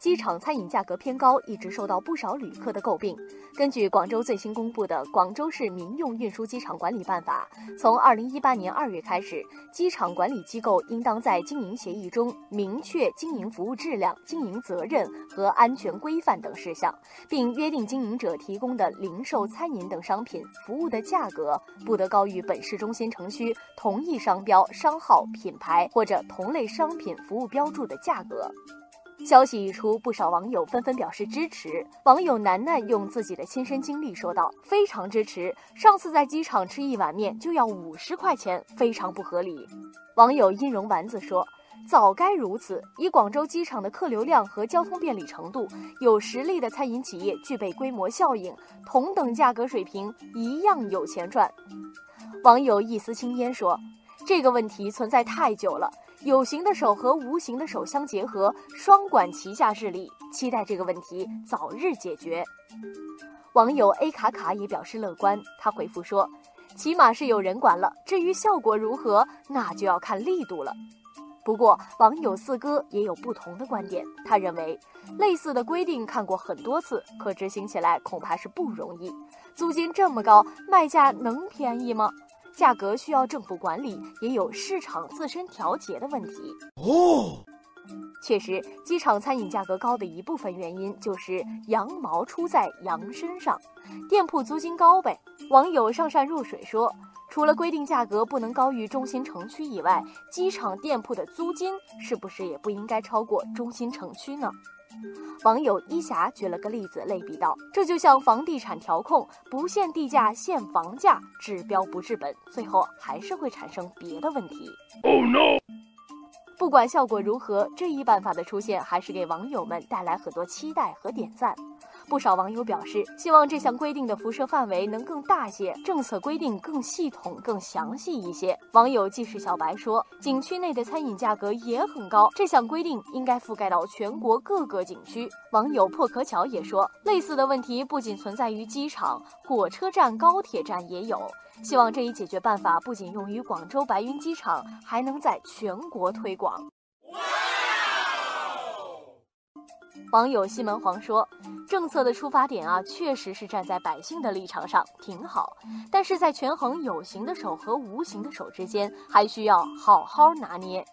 机场餐饮价格偏高一直受到不少旅客的诟病。根据广州最新公布的《广州市民用运输机场管理办法》，从二零一八年二月开始，机场管理机构应当在经营协议中明确经营服务质量、经营责任和安全规范等事项，并约定经营者提供的零售、餐饮等商品服务的价格不得高于本市中心城区同一商标、商号、品牌或者同类商品服务标注的价格。消息一出，不少网友纷纷表示支持。网友楠楠用自己的亲身经历说道：“非常支持，上次在机场吃一碗面就要五十块钱，非常不合理。”网友音容丸子说：“早该如此，以广州机场的客流量和交通便利程度，有实力的餐饮企业具备规模效应，同等价格水平一样有钱赚。”网友一丝青烟说：“这个问题存在太久了。”有形的手和无形的手相结合，双管齐下治理，期待这个问题早日解决。网友 A 卡卡也表示乐观，他回复说：“起码是有人管了，至于效果如何，那就要看力度了。”不过，网友四哥也有不同的观点，他认为类似的规定看过很多次，可执行起来恐怕是不容易。租金这么高，卖价能便宜吗？价格需要政府管理，也有市场自身调节的问题。哦，确实，机场餐饮价格高的一部分原因就是羊毛出在羊身上，店铺租金高呗。网友上善若水说，除了规定价格不能高于中心城区以外，机场店铺的租金是不是也不应该超过中心城区呢？网友一霞举了个例子，类比道：“这就像房地产调控，不限地价限房价，治标不治本，最后还是会产生别的问题。” Oh no！不管效果如何，这一办法的出现还是给网友们带来很多期待和点赞。不少网友表示，希望这项规定的辐射范围能更大些，政策规定更系统、更详细一些。网友既是小白说，景区内的餐饮价格也很高，这项规定应该覆盖到全国各个景区。网友破壳桥也说，类似的问题不仅存在于机场、火车站、高铁站也有，希望这一解决办法不仅用于广州白云机场，还能在全国推广。网友西门黄说：“政策的出发点啊，确实是站在百姓的立场上，挺好。但是在权衡有形的手和无形的手之间，还需要好好拿捏。”